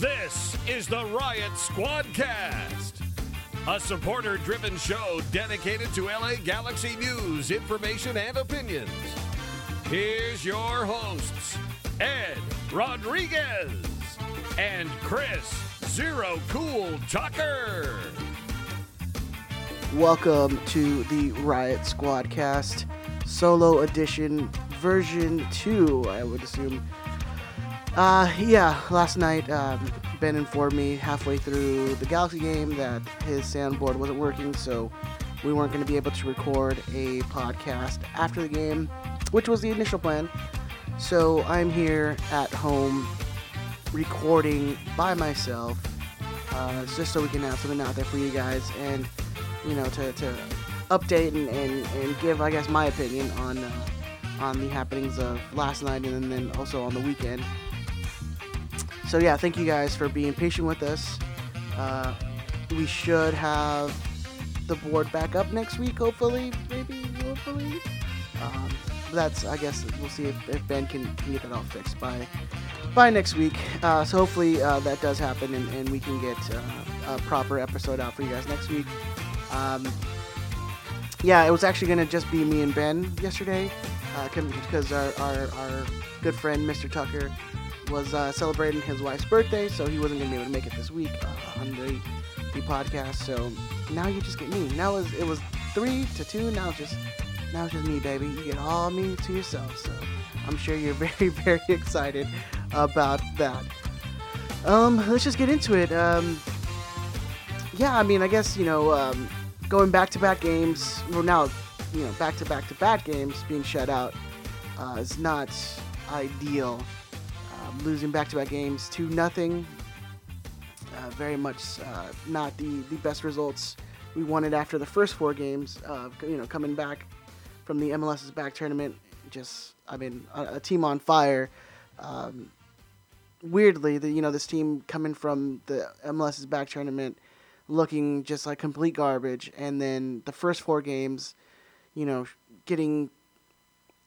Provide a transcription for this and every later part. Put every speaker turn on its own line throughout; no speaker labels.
This is the Riot Squadcast, a supporter driven show dedicated to LA Galaxy news, information, and opinions. Here's your hosts, Ed Rodriguez and Chris Zero Cool Tucker.
Welcome to the Riot Squadcast solo edition version 2, I would assume. Uh, yeah, last night, um, Ben informed me halfway through the Galaxy game that his soundboard wasn't working, so we weren't going to be able to record a podcast after the game, which was the initial plan. So I'm here at home recording by myself, uh, just so we can have something out there for you guys and, you know, to, to update and, and, and give, I guess, my opinion on, uh, on the happenings of last night and then also on the weekend. So yeah, thank you guys for being patient with us. Uh, we should have the board back up next week, hopefully, maybe, hopefully. Um, that's, I guess, we'll see if, if Ben can, can get that all fixed by by next week. Uh, so hopefully uh, that does happen and, and we can get uh, a proper episode out for you guys next week. Um, yeah, it was actually to just be me and Ben yesterday because our, our, our good friend Mr. Tucker was uh, celebrating his wife's birthday, so he wasn't going to be able to make it this week uh, on the, the podcast. So now you just get me. Now it was, it was three to two. Now it's just now it's just me, baby. You get all me to yourself. So I'm sure you're very very excited about that. Um, let's just get into it. Um, yeah, I mean, I guess you know, um, going back to back games. Well, now you know, back to back to back games being shut out uh, is not ideal. Um, losing back to back games to nothing. Uh, very much uh, not the, the best results we wanted after the first four games. Uh, you know, coming back from the MLS is back tournament, just I mean, a, a team on fire. Um, weirdly, the you know this team coming from the MLS is back tournament, looking just like complete garbage, and then the first four games, you know, getting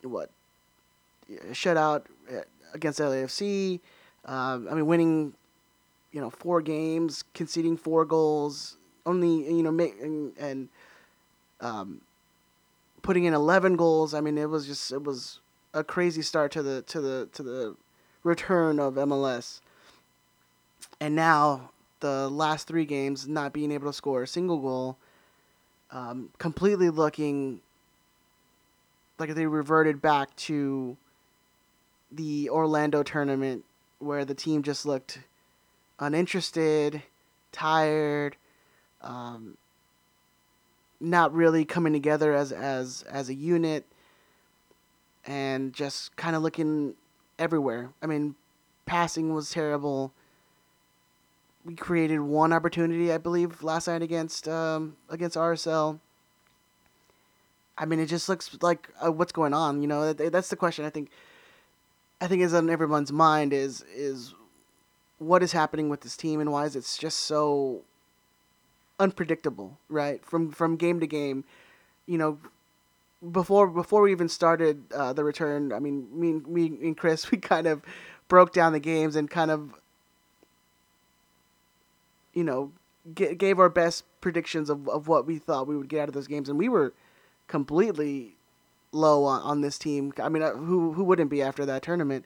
what shut out against LAFC. Um, I mean, winning, you know, four games, conceding four goals, only you know, and, and um, putting in eleven goals. I mean, it was just it was a crazy start to the to the to the return of MLS. And now the last three games, not being able to score a single goal, um, completely looking like they reverted back to the Orlando tournament where the team just looked uninterested, tired, um, not really coming together as as as a unit, and just kind of looking everywhere. I mean, passing was terrible. We created one opportunity, I believe, last night against um, against RSL. I mean, it just looks like uh, what's going on. You know, that, that's the question. I think. I think is on everyone's mind is is what is happening with this team and why is it just so unpredictable, right? From from game to game, you know, before before we even started uh, the return, I mean, me, me and Chris, we kind of broke down the games and kind of, you know, g- gave our best predictions of, of what we thought we would get out of those games, and we were completely low on, on this team. I mean, uh, who who wouldn't be after that tournament?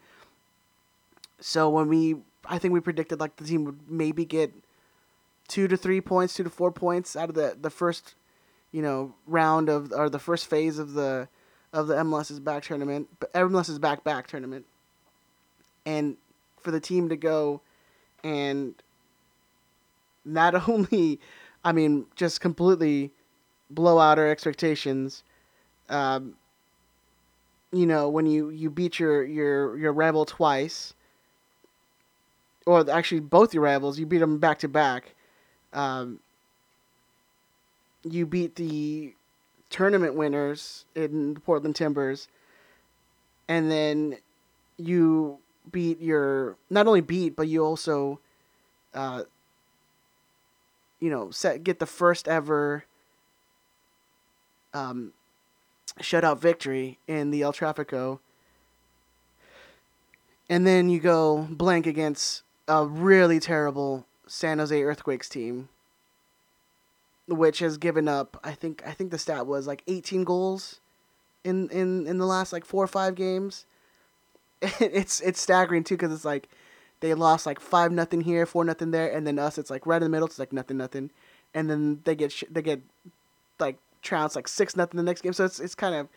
So when we, I think we predicted like the team would maybe get two to three points, two to four points out of the the first, you know, round of or the first phase of the of the MLS is back tournament, but MLS is back back tournament, and for the team to go and not only, I mean, just completely blow out our expectations. Um, you know, when you, you beat your, your, your rival twice, or actually both your rivals, you beat them back to back. Um, you beat the tournament winners in the Portland Timbers, and then you beat your not only beat, but you also, uh, you know, set get the first ever um, shutout victory in the El Trafico. And then you go blank against a really terrible San Jose Earthquakes team, which has given up. I think I think the stat was like 18 goals in in in the last like four or five games. it's it's staggering too because it's like they lost like five nothing here, four nothing there, and then us it's like right in the middle. It's like nothing nothing, and then they get sh- they get like trounced like six nothing the next game. So it's it's kind of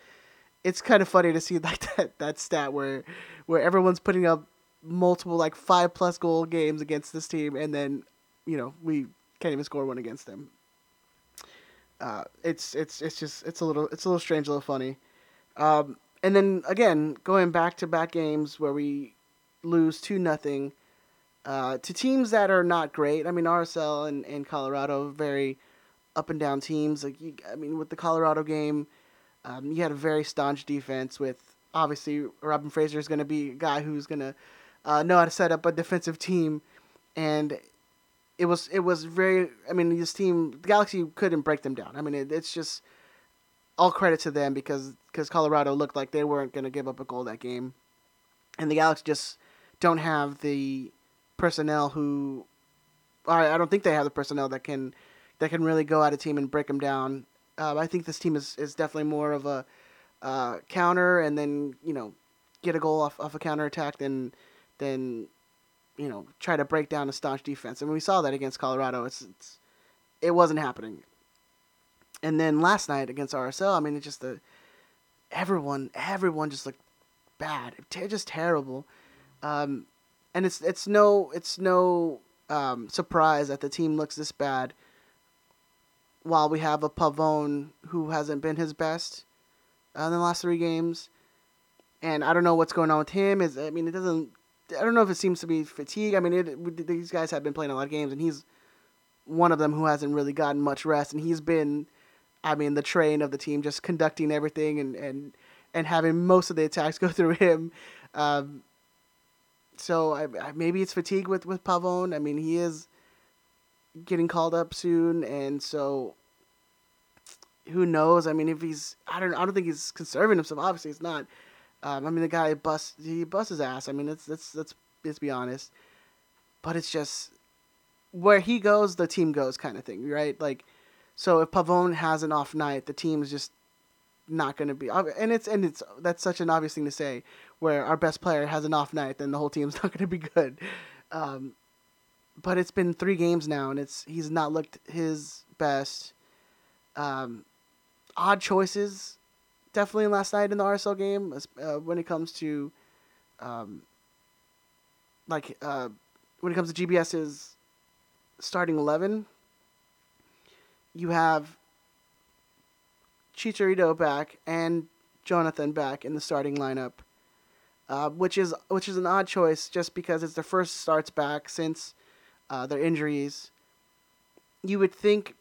it's kind of funny to see like that that stat where where everyone's putting up multiple like five plus goal games against this team, and then you know we can't even score one against them. Uh, it's it's it's just it's a little it's a little strange, a little funny. Um, and then again, going back to back games where we lose two nothing uh, to teams that are not great. I mean, RSL and, and Colorado very up and down teams. Like you, I mean, with the Colorado game, um, you had a very staunch defense. With obviously Robin Fraser is going to be a guy who's going to uh, know how to set up a defensive team, and it was it was very. I mean, this team, the Galaxy couldn't break them down. I mean, it, it's just all credit to them because because Colorado looked like they weren't going to give up a goal that game, and the Galaxy just don't have the personnel who. I don't think they have the personnel that can that can really go at a team and break them down. Uh, I think this team is, is definitely more of a uh, counter and then you know get a goal off, off a counter attack than than you know try to break down a staunch defense. And we saw that against Colorado. It's, it's it wasn't happening. And then last night against RSL, I mean, it just the everyone everyone just looked bad, just terrible. Um, and it's it's no it's no um, surprise that the team looks this bad. While we have a Pavone who hasn't been his best uh, in the last three games, and I don't know what's going on with him. Is I mean, it doesn't. I don't know if it seems to be fatigue. I mean, it, these guys have been playing a lot of games, and he's one of them who hasn't really gotten much rest, and he's been, I mean, the train of the team, just conducting everything and and and having most of the attacks go through him. Um, so I, I, maybe it's fatigue with with Pavone. I mean, he is getting called up soon, and so who knows? I mean, if he's I don't I don't think he's conserving himself. Obviously, he's not. Um, I mean, the guy busts he busts his ass. I mean, let's let's let's let's be honest. But it's just where he goes, the team goes, kind of thing, right? Like, so if Pavone has an off night, the team's just not going to be. And it's and it's that's such an obvious thing to say where our best player has an off night, then the whole team's not going to be good. Um, but it's been three games now, and it's he's not looked his best. Um, odd choices, definitely last night in the RSL game uh, when it comes to, um, like uh, when it comes to GBS's starting eleven. You have Chicharito back and Jonathan back in the starting lineup uh, which is which is an odd choice just because it's their first starts back since uh, their injuries. You would think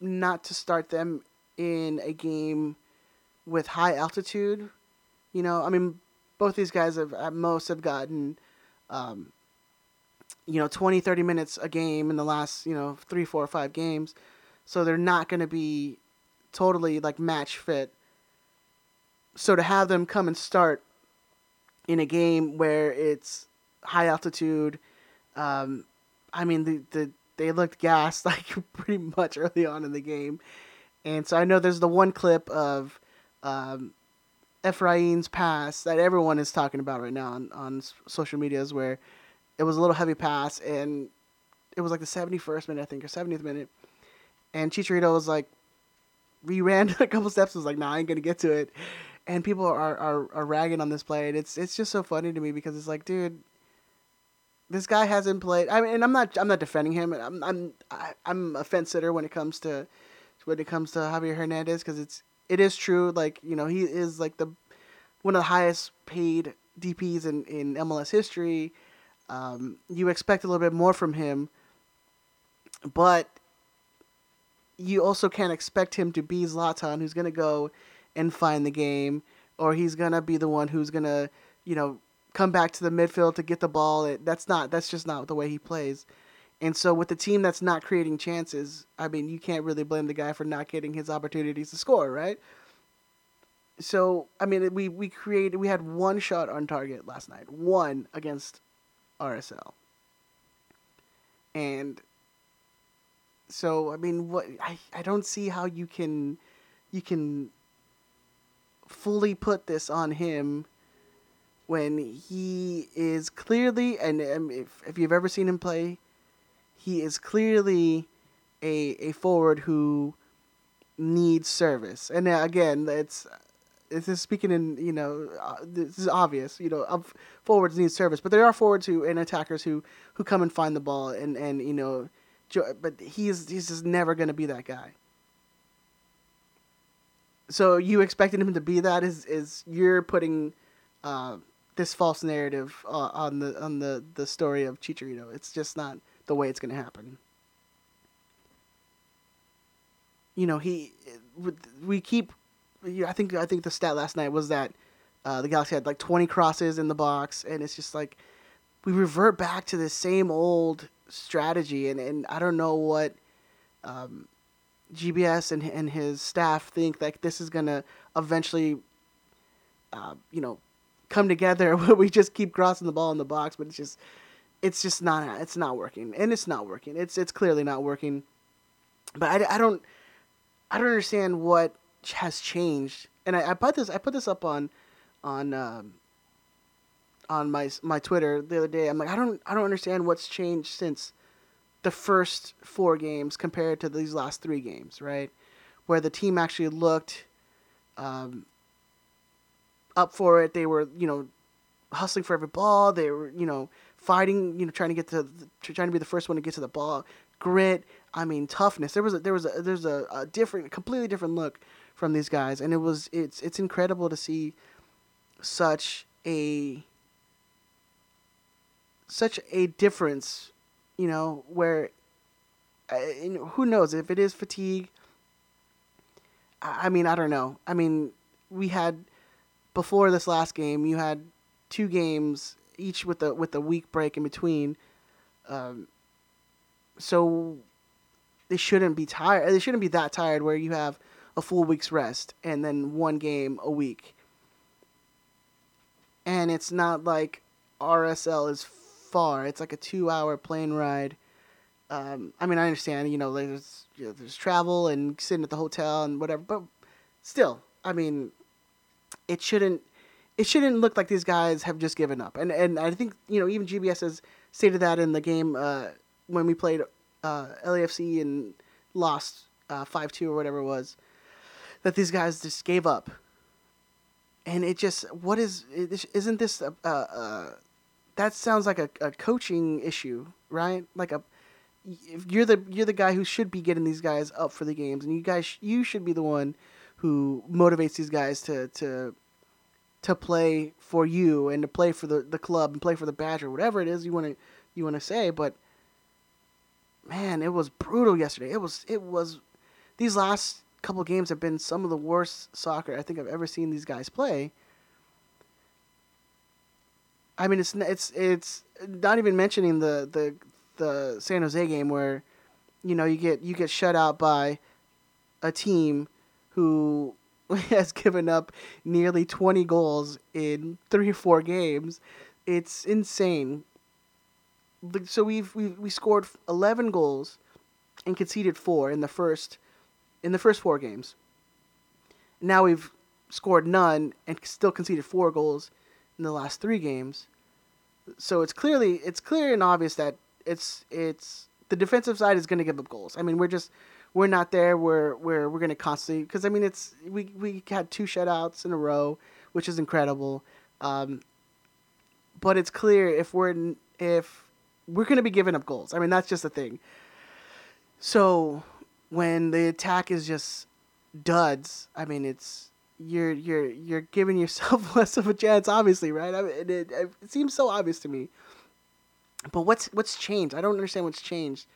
not to start them in a game with high altitude. You know, I mean, both these guys have at most have gotten, um, you know, 20, 30 minutes a game in the last, you know, three, four, five games. So they're not going to be totally like match fit. So to have them come and start in a game where it's high altitude. Um, I mean, the, the they looked gassed like pretty much early on in the game, and so I know there's the one clip of um, Efrain's pass that everyone is talking about right now on, on social medias where it was a little heavy pass and it was like the 71st minute I think or 70th minute, and Chicharito was like, we ran a couple steps was like, nah, I ain't gonna get to it, and people are, are, are ragging on this play, and it's it's just so funny to me because it's like, dude, this guy hasn't played. I mean, and I'm not I'm not defending him. I'm I'm I'm a fence sitter when it comes to when it comes to Javier Hernandez because it's it is true. Like you know, he is like the one of the highest paid DPS in in MLS history. Um, you expect a little bit more from him, but you also can't expect him to be Zlatan, who's gonna go and find the game, or he's gonna be the one who's gonna, you know, come back to the midfield to get the ball. It, that's not. That's just not the way he plays. And so with the team that's not creating chances, I mean, you can't really blame the guy for not getting his opportunities to score, right? So I mean, we we created we had one shot on target last night, one against RSL. and so I mean, what I I don't see how you can you can fully put this on him when he is clearly and um, if if you've ever seen him play, he is clearly a a forward who needs service. And uh, again, it's this is speaking in you know uh, this is obvious. You know, of forwards need service, but there are forwards who and attackers who who come and find the ball and and you know, but he's he's just never going to be that guy. So you expecting him to be that is is you're putting uh, this false narrative uh, on the on the the story of Chicharito. It's just not the way it's going to happen. You know, he we keep I think I think the stat last night was that uh, the Galaxy had like 20 crosses in the box, and it's just like we revert back to the same old strategy, and, and I don't know what um, GBS and and his staff think like this is gonna eventually, uh, you know, come together where we just keep crossing the ball in the box, but it's just it's just not it's not working, and it's not working. It's it's clearly not working. But I, I don't I don't understand what has changed. And I, I put this I put this up on on um, on my my Twitter the other day. I'm like I don't I don't understand what's changed since the first four games compared to these last three games, right? Where the team actually looked um, up for it. They were you know hustling for every ball. They were you know fighting, you know, trying to get to trying to be the first one to get to the ball. Grit. I mean, toughness. There was a, there was a, there's a, a different, completely different look from these guys, and it was it's it's incredible to see such a such a difference, you know, where uh, who knows if it is fatigue. I mean, I don't know. I mean, we had before this last game, you had two games each with the with the week break in between. Um, so they shouldn't be tired. They shouldn't be that tired where you have a full week's rest and then one game a week. And it's not like RSL is far. It's like a two-hour plane ride. Um, I mean, I understand. You know, there's you know, there's travel and sitting at the hotel and whatever, but still, I mean, it shouldn't it shouldn't look like these guys have just given up. And and I think you know even GBS has stated that in the game uh, when we played uh, LAFC and lost uh, five two or whatever it was that these guys just gave up. And it just what is isn't this a, a, a that sounds like a, a coaching issue, right? Like a if you're the you're the guy who should be getting these guys up for the games, and you guys you should be the one who motivates these guys to to to play for you and to play for the, the club and play for the Badger, whatever it is you want to you want to say. But man, it was brutal yesterday. It was it was these last couple games have been some of the worst soccer I think I've ever seen these guys play. I mean, it's it's it's not even mentioning the the the San Jose game where, you know, you get you get shut out by a team who has given up nearly 20 goals in three or four games. It's insane. So we've we we scored 11 goals and conceded four in the first in the first four games. Now we've scored none and still conceded four goals in the last three games. So it's clearly it's clear and obvious that it's it's the defensive side is going to give up goals. I mean, we're just we're not there where we're going to constantly because I mean it's we we had two shutouts in a row, which is incredible. Um, but it's clear if we're if we're to be giving up goals. I mean that's just the thing. So when the attack is just duds, I mean it's you're you're you're giving yourself less of a chance, obviously, right? I mean, it, it, it seems so obvious to me. But what's what's changed? I don't understand what's changed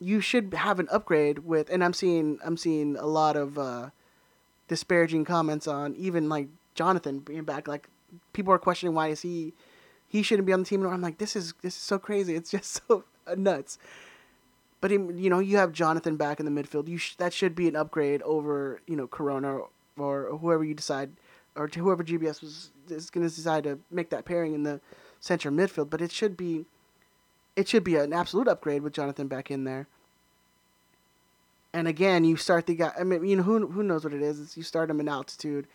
you should have an upgrade with and I'm seeing I'm seeing a lot of uh, disparaging comments on even like Jonathan being back like people are questioning why is he he shouldn't be on the team and I'm like this is this is so crazy. It's just so nuts. But you know you have Jonathan back in the midfield. You sh- that should be an upgrade over you know Corona or, or whoever you decide or whoever GBS was is going to decide to make that pairing in the center midfield. But it should be it should be an absolute upgrade with Jonathan back in there. And again, you start the guy. I mean, you know who who knows what it is? It's you start them in altitude.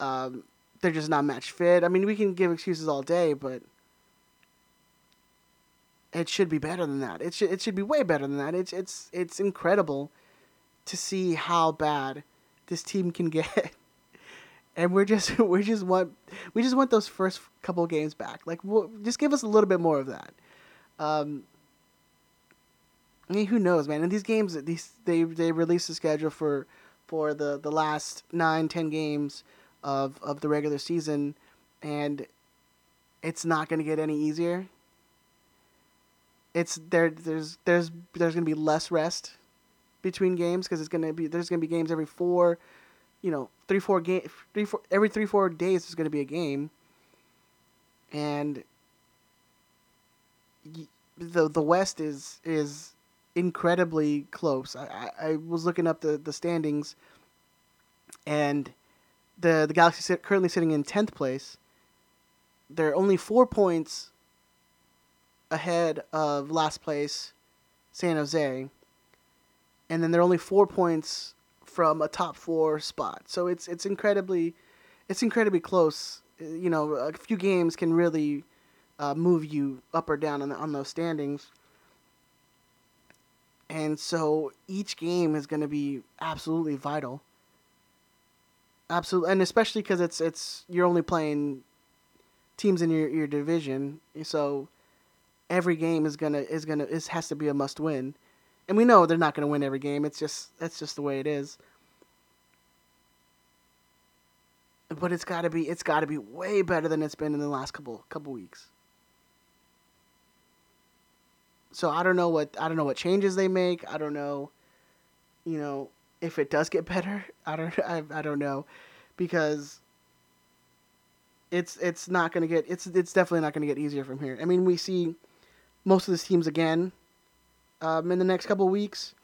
Um, they're just not match fit. I mean, we can give excuses all day, but it should be better than that. It should it should be way better than that. It's it's it's incredible to see how bad this team can get. and we're just we just want we just want those first couple games back. Like we'll, just give us a little bit more of that. Um, I mean, who knows, man? In these games, these they they release the schedule for for the the last nine ten games of of the regular season, and it's not going to get any easier. It's there. There's there's there's going to be less rest between games because it's going to be there's going to be games every four, you know, three four game three four every three four days is going to be a game. And the the West is is incredibly close. I, I, was looking up the, the standings, and the the Galaxy sit, currently sitting in tenth place. They're only four points ahead of last place, San Jose, and then they're only four points from a top four spot. So it's it's incredibly, it's incredibly close. Uh, you know, a few games can really uh, move you up or down on the, on those standings. And so each game is going to be absolutely vital. Absolutely, and especially because it's it's you're only playing teams in your, your division, so every game is gonna is gonna is has to be a must win, and we know they're not gonna win every game. It's just that's just the way it is. But it's got to be it's got to be way better than it's been in the last couple couple weeks. So I don't know what I don't know what changes they make. I don't know, you know, if it does get better. I don't I, I don't know, because it's it's not gonna get it's it's definitely not gonna get easier from here. I mean, we see most of these teams again um, in the next couple weeks.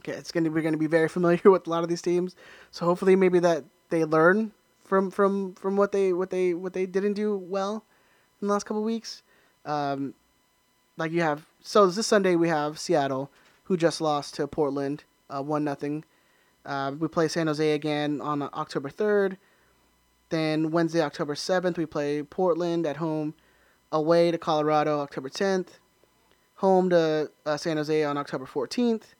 Okay, it's gonna we're gonna be very familiar with a lot of these teams. So hopefully, maybe that they learn from from from what they what they what they didn't do well in the last couple weeks. Um, like you have so this Sunday we have Seattle who just lost to Portland uh, one nothing. Uh, we play San Jose again on October third. Then Wednesday, October seventh, we play Portland at home, away to Colorado October tenth, home to uh, San Jose on October fourteenth,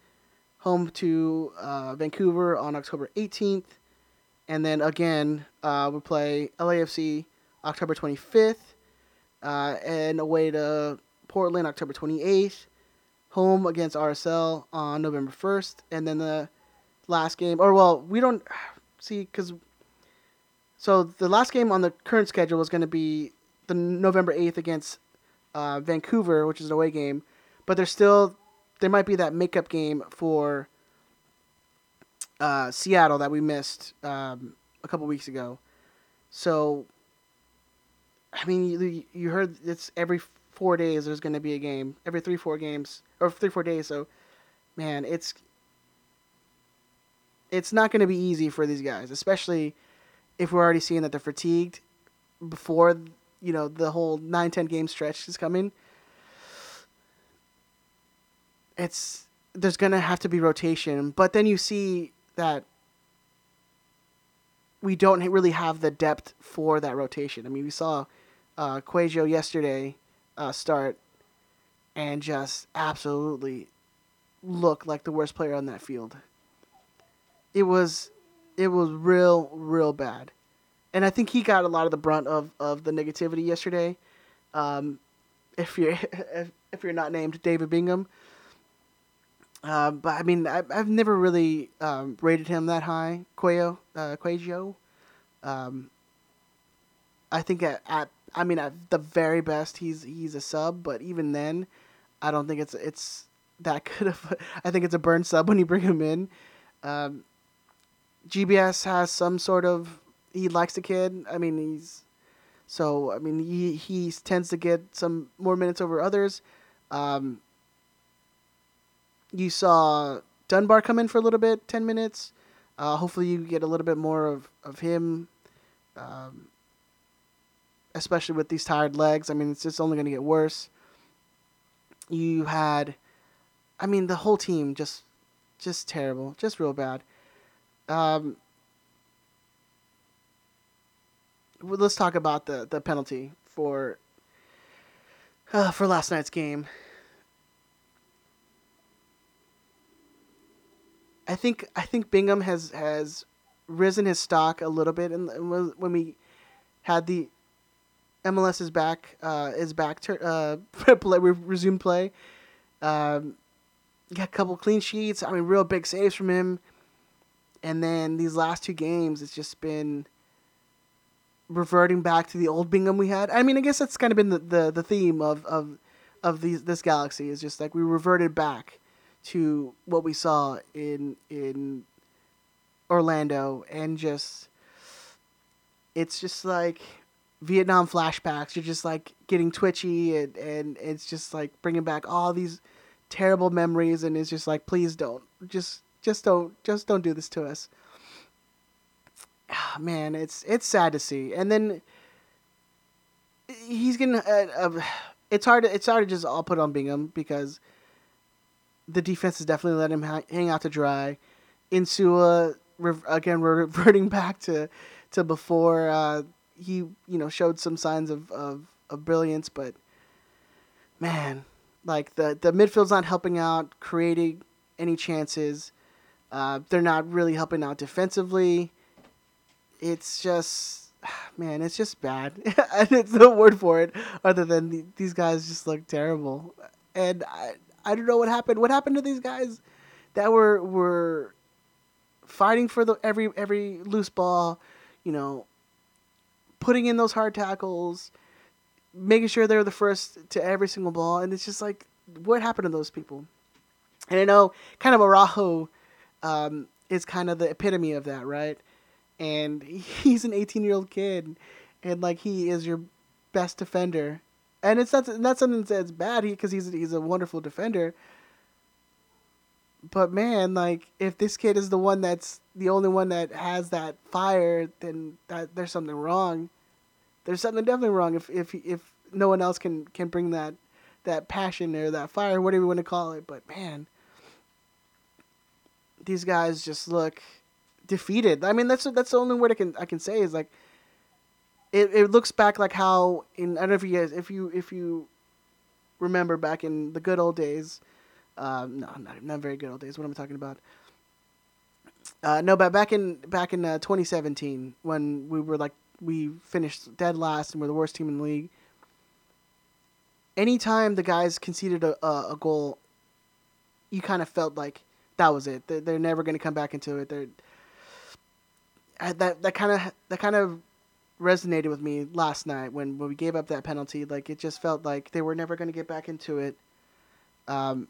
home to uh, Vancouver on October eighteenth, and then again uh, we play LAFC October twenty fifth, uh, and away to Portland October 28th, home against RSL on November 1st, and then the last game, or well, we don't see because so the last game on the current schedule is going to be the November 8th against uh, Vancouver, which is an away game, but there's still there might be that makeup game for uh, Seattle that we missed um, a couple weeks ago. So, I mean, you, you heard it's every four days there's going to be a game every three four games or three four days. So, man, it's it's not going to be easy for these guys, especially if we're already seeing that they're fatigued before you know the whole 9-10 game stretch is coming. It's there's going to have to be rotation, but then you see that we don't really have the depth for that rotation. I mean, we saw uh, yesterday uh, start and just absolutely look like the worst player on that field. It was it was real real bad. And I think he got a lot of the brunt of, of the negativity yesterday. Um, if you're if, if you're not named David Bingham. Uh, but I mean, I, I've never really um, rated him that high, Quayo, uh. Um, I think at, at I mean, at the very best, he's he's a sub, but even then, I don't think it's it's that good of. I think it's a burn sub when you bring him in. Um, GBS has some sort of he likes the kid. I mean, he's so I mean he he tends to get some more minutes over others. Um, you saw Dunbar come in for a little bit, ten minutes. Uh, hopefully, you get a little bit more of of him. Um, especially with these tired legs. I mean, it's just only going to get worse. You had, I mean, the whole team just, just terrible, just real bad. Um, let's talk about the the penalty for uh, for last night's game. I think I think Bingham has has risen his stock a little bit, and when we had the MLS is back uh, is back to uh, play, resumed play. Um, got a couple clean sheets. I mean, real big saves from him. And then these last two games, it's just been reverting back to the old Bingham we had. I mean, I guess that's kind of been the, the, the theme of of of these this galaxy is just like we reverted back to what we saw in in Orlando and just it's just like Vietnam flashbacks. You're just like getting twitchy and and it's just like bringing back all these terrible memories and it's just like please don't just just don't just don't do this to us. Oh, man, it's it's sad to see. And then he's getting uh, uh, it's hard to, it's hard to just all put on Bingham because the defense has definitely let him hang out to dry. Insua again we're reverting back to to before uh, he you know showed some signs of, of, of brilliance, but man, like the the midfield's not helping out, creating any chances. Uh, they're not really helping out defensively. It's just, man, it's just bad. and it's no word for it other than the, these guys just look terrible. And I, I don't know what happened. What happened to these guys that were were fighting for the every every loose ball, you know, putting in those hard tackles, making sure they're the first to every single ball, and it's just like, what happened to those people? And I know, kind of Araujo um, is kind of the epitome of that, right? And he's an 18 year old kid, and like he is your best defender, and it's not not something that's bad because he's he's a wonderful defender. But man, like if this kid is the one that's the only one that has that fire, then that there's something wrong. There's something definitely wrong if if if no one else can can bring that that passion or that fire, whatever you want to call it. But man, these guys just look defeated. I mean, that's that's the only word I can I can say is like it, it looks back like how in I don't know if you guys if you if you remember back in the good old days. Um, no, not not very good old days. What am I talking about? Uh, no, but back in back in uh, 2017 when we were like we finished dead last and we're the worst team in the league. Anytime the guys conceded a, a, a goal, you kind of felt like that was it. They're, they're never going to come back into it. They're that that kind of that kind of resonated with me last night when, when we gave up that penalty. Like it just felt like they were never going to get back into it. Um,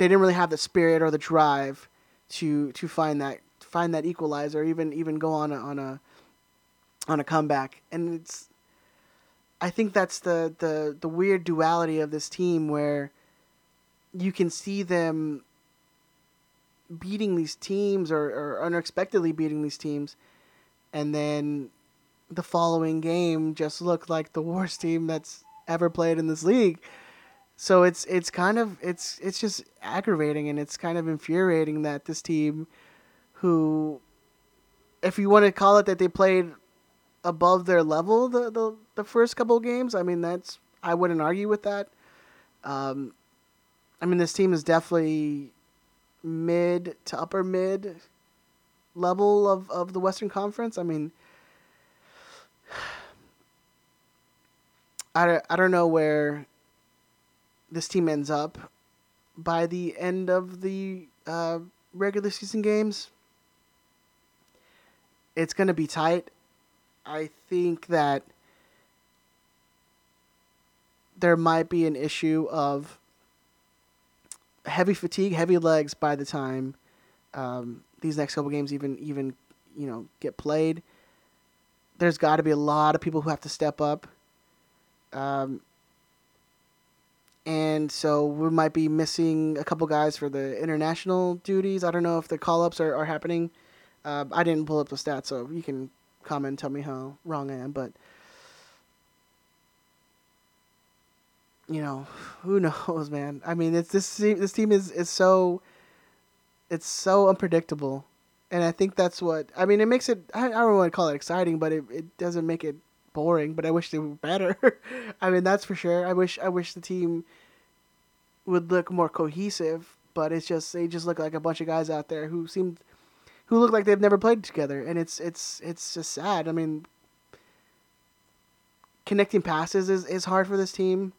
they didn't really have the spirit or the drive to to find that find that equalizer, even even go on a, on a on a comeback. And it's I think that's the the the weird duality of this team where you can see them beating these teams or, or unexpectedly beating these teams and then the following game just looked like the worst team that's ever played in this league. So it's it's kind of it's it's just aggravating and it's kind of infuriating that this team who if you want to call it that they played above their level the the, the first couple of games, I mean that's I wouldn't argue with that. Um, I mean this team is definitely mid to upper mid level of, of the Western Conference. I mean, I, I don't know where this team ends up by the end of the uh, regular season games. It's going to be tight. I think that there might be an issue of heavy fatigue, heavy legs by the time um, these next couple games even even you know get played. There's got to be a lot of people who have to step up. Um, and so we might be missing a couple guys for the international duties. I don't know if the call ups are, are happening. Uh, I didn't pull up the stats, so you can comment and tell me how wrong I am. But you know, who knows, man. I mean, it's this team, this team is is so it's so unpredictable. And I think that's what I mean. It makes it. I, I don't want to call it exciting, but it, it doesn't make it boring. But I wish they were better. I mean, that's for sure. I wish I wish the team would look more cohesive. But it's just they just look like a bunch of guys out there who seem who look like they've never played together, and it's it's it's just sad. I mean, connecting passes is, is hard for this team.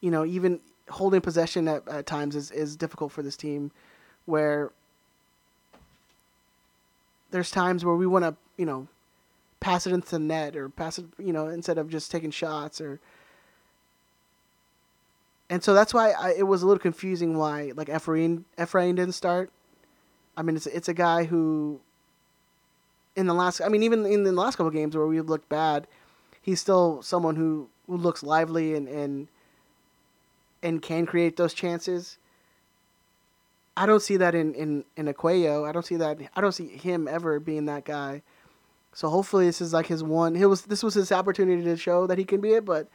You know, even holding possession at, at times is, is difficult for this team where there's times where we want to, you know, pass it into the net or pass it, you know, instead of just taking shots or. And so that's why I, it was a little confusing why like Efrain Efrain didn't start. I mean, it's it's a guy who. In the last, I mean, even in the last couple games where we looked bad, he's still someone who, who looks lively and, and and can create those chances. I don't see that in in in Aquayo. I don't see that. I don't see him ever being that guy. So hopefully this is like his one. He was this was his opportunity to show that he can be it. But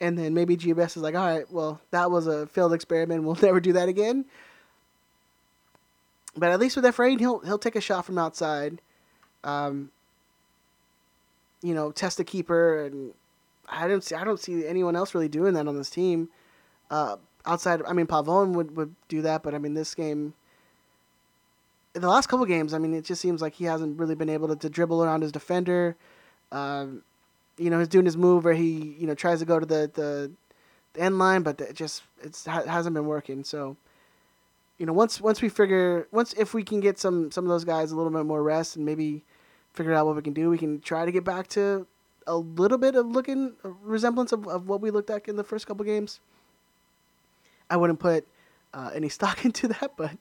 and then maybe GBS is like, all right, well that was a failed experiment. We'll never do that again. But at least with Efrain, he'll he'll take a shot from outside. Um, you know, test the keeper, and I don't see I don't see anyone else really doing that on this team. Uh, outside, I mean, Pavon would, would do that, but I mean, this game, the last couple games, I mean, it just seems like he hasn't really been able to, to dribble around his defender. Um, you know, he's doing his move where he, you know, tries to go to the, the, the end line, but it just it's it hasn't been working. So, you know, once once we figure once if we can get some some of those guys a little bit more rest and maybe figure out what we can do, we can try to get back to a little bit of looking resemblance of, of what we looked at in the first couple games. I wouldn't put uh, any stock into that, but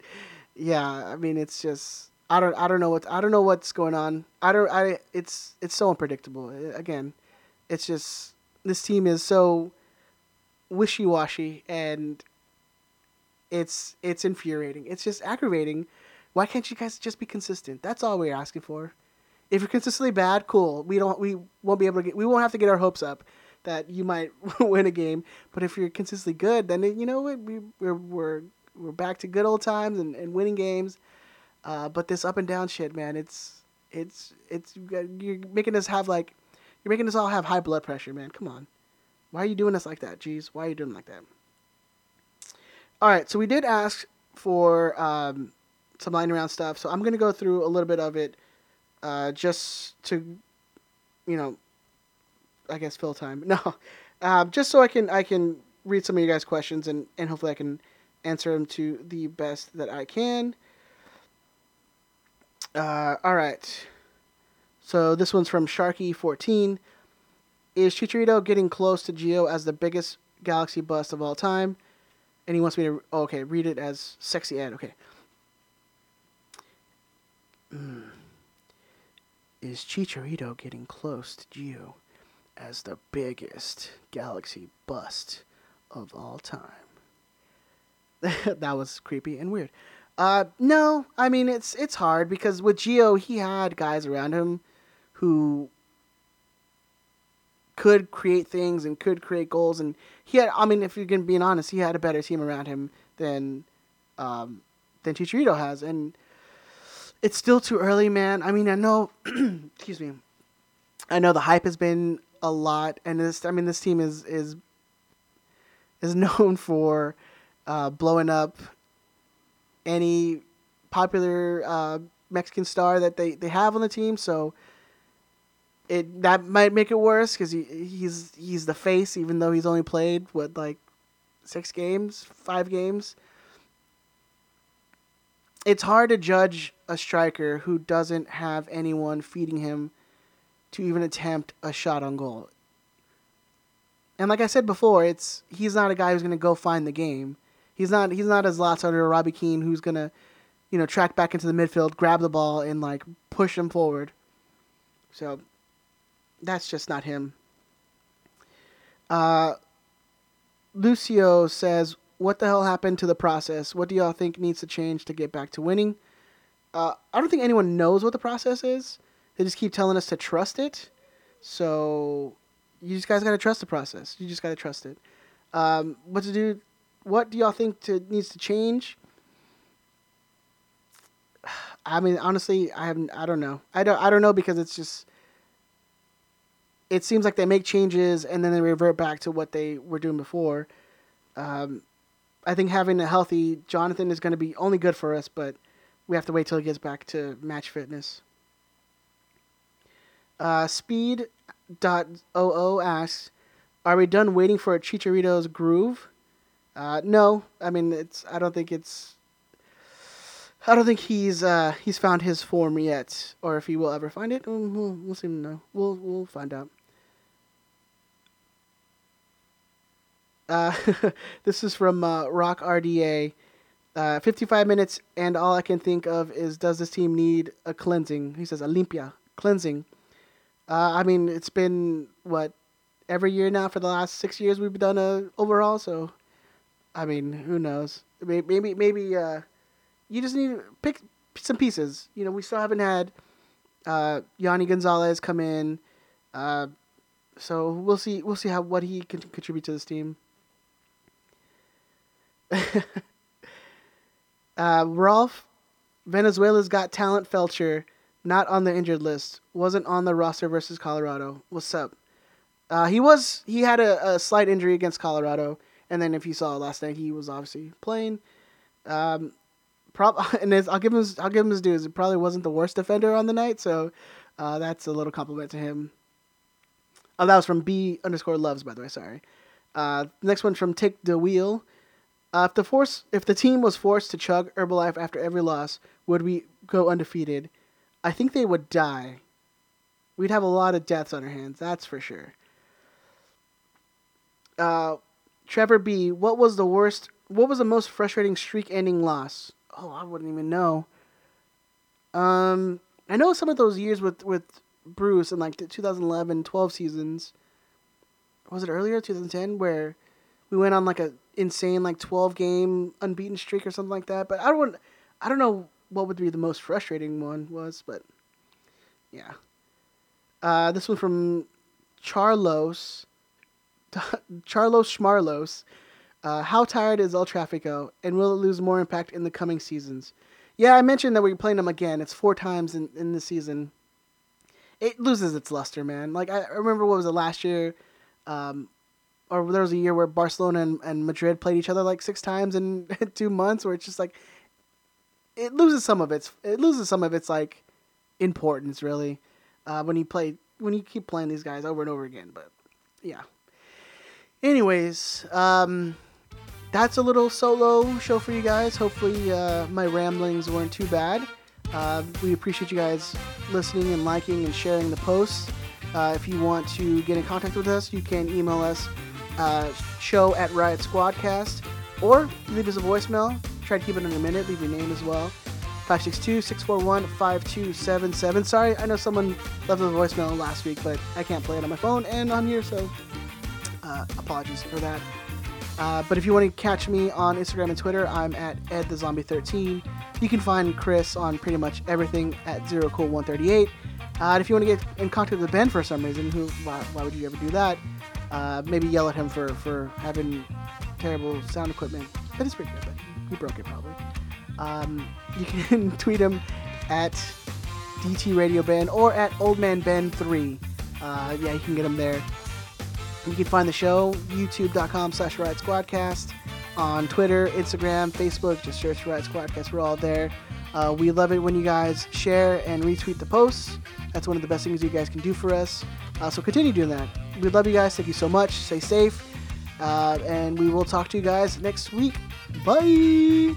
yeah, I mean, it's just I don't I don't know what I don't know what's going on. I don't I it's it's so unpredictable. Again, it's just this team is so wishy washy and it's it's infuriating. It's just aggravating. Why can't you guys just be consistent? That's all we're asking for. If you're consistently bad, cool. We don't we won't be able to get we won't have to get our hopes up that you might win a game. But if you're consistently good, then you know we we're we're we're back to good old times and, and winning games. Uh, but this up and down shit, man, it's it's it's you're making us have like you're making us all have high blood pressure, man. Come on, why are you doing us like that? Jeez, why are you doing like that? All right, so we did ask for um, some line around stuff, so I'm gonna go through a little bit of it, uh, just to, you know, I guess fill time. No, um, just so I can I can read some of you guys' questions and and hopefully I can answer them to the best that I can. Uh, all right. So this one's from Sharky14. Is Chicharito getting close to Gio as the biggest Galaxy bust of all time? And he wants me to oh, okay read it as sexy ad. Okay. Mm. Is Chicharito getting close to Gio as the biggest Galaxy bust of all time? that was creepy and weird. Uh, no, I mean it's it's hard because with Gio he had guys around him who could create things and could create goals, and he had. I mean, if you're gonna being honest, he had a better team around him than um, than Chicharito has, and it's still too early, man. I mean, I know. excuse me. I know the hype has been a lot, and this. I mean, this team is is is known for uh, blowing up any popular uh, Mexican star that they, they have on the team. So it that might make it worse because he he's he's the face, even though he's only played what like six games, five games. It's hard to judge a striker who doesn't have anyone feeding him to even attempt a shot on goal. And like I said before, it's he's not a guy who's going to go find the game. He's not he's not as Zlatan or Robbie Keane who's gonna, you know, track back into the midfield, grab the ball, and like push him forward. So that's just not him. Uh, Lucio says, "What the hell happened to the process? What do y'all think needs to change to get back to winning?" Uh, I don't think anyone knows what the process is. They just keep telling us to trust it. So you just guys gotta trust the process. You just gotta trust it. Um, what to do? What do y'all think to, needs to change? I mean, honestly, I haven't. I don't know. I don't I don't know because it's just it seems like they make changes and then they revert back to what they were doing before. Um, I think having a healthy Jonathan is going to be only good for us, but we have to wait till he gets back to match fitness. Uh, Speed.oo asks, "Are we done waiting for a Chicharito's groove?" Uh, no, I mean it's. I don't think it's. I don't think he's uh, he's found his form yet, or if he will ever find it. We'll, we'll, we'll see. No, we'll we'll find out. Uh, this is from uh, Rock RDA. Uh, 55 minutes, and all I can think of is does this team need a cleansing? He says a limpia cleansing. Uh, I mean, it's been what every year now for the last six years we've done a overall. So, I mean, who knows? Maybe maybe uh, you just need to pick some pieces. You know, we still haven't had Yony Gonzalez come in, so we'll see. We'll see how what he can contribute to this team. uh, Rolf, Venezuela's Got Talent Feltscher, not on the injured list, wasn't on the roster versus Colorado. What's up? Uh, he was. He had a, a, slight injury against Colorado, and then if you saw last night, he was obviously playing. Um, and I'll give him. His, I'll give him his dues. It probably wasn't the worst defender on the night, so uh, that's a little compliment to him. Oh, that was from B underscore loves, by the way. Sorry. Uh, next one from Take the Wheel. Uh, if the force, if the team was forced to chug Herbalife after every loss, would we go undefeated? I think they would die. We'd have a lot of deaths on our hands, that's for sure. Uh, Trevor B, what was the worst? What was the most frustrating streak-ending loss? Oh, I wouldn't even know. Um, I know some of those years with with Bruce in like the 2011, 12 seasons. Was it earlier, 2010, where we went on like a insane like 12 game unbeaten streak or something like that. But I don't I don't know what would be the most frustrating one was, but yeah. Uh, this one from Charlos. Charlos Schmarlos. Uh, how tired is El Trafico, and will it lose more impact in the coming seasons? Yeah, I mentioned that we're playing them again. It's four times in, in the season. It loses its luster, man. Like I remember, what was it last year? Um, or there was a year where Barcelona and, and Madrid played each other like six times in two months, where it's just like it loses some of its it loses some of its like importance really uh, when you play when you keep playing these guys over and over again. But yeah. Anyways, um, that's a little solo show for you guys. Hopefully, uh, my ramblings weren't too bad. Uh, we appreciate you guys listening and liking and sharing the posts. Uh, if you want to get in contact with us, you can email us uh, show at Riot Squadcast, or leave us a voicemail. Try to keep it in a minute. Leave your name as well. 562-641-5277. Sorry, I know someone left a voicemail last week, but I can't play it on my phone and on here, so uh, apologies for that. Uh, but if you want to catch me on Instagram and Twitter, I'm at EdTheZombie13. You can find Chris on pretty much everything at ZeroCool138. Uh, and if you want to get in contact with the Ben for some reason, who why, why would you ever do that? Uh, maybe yell at him for, for having terrible sound equipment. That is pretty good, but he broke it probably. Um, you can tweet him at DT Radio Ben or at OldManBen3. Uh, yeah, you can get him there. You can find the show youtube.com slash Riot Squadcast on Twitter, Instagram, Facebook. Just search Riot Squadcast. We're all there. Uh, we love it when you guys share and retweet the posts. That's one of the best things you guys can do for us. Uh, so continue doing that. We love you guys. Thank you so much. Stay safe. Uh, and we will talk to you guys next week. Bye.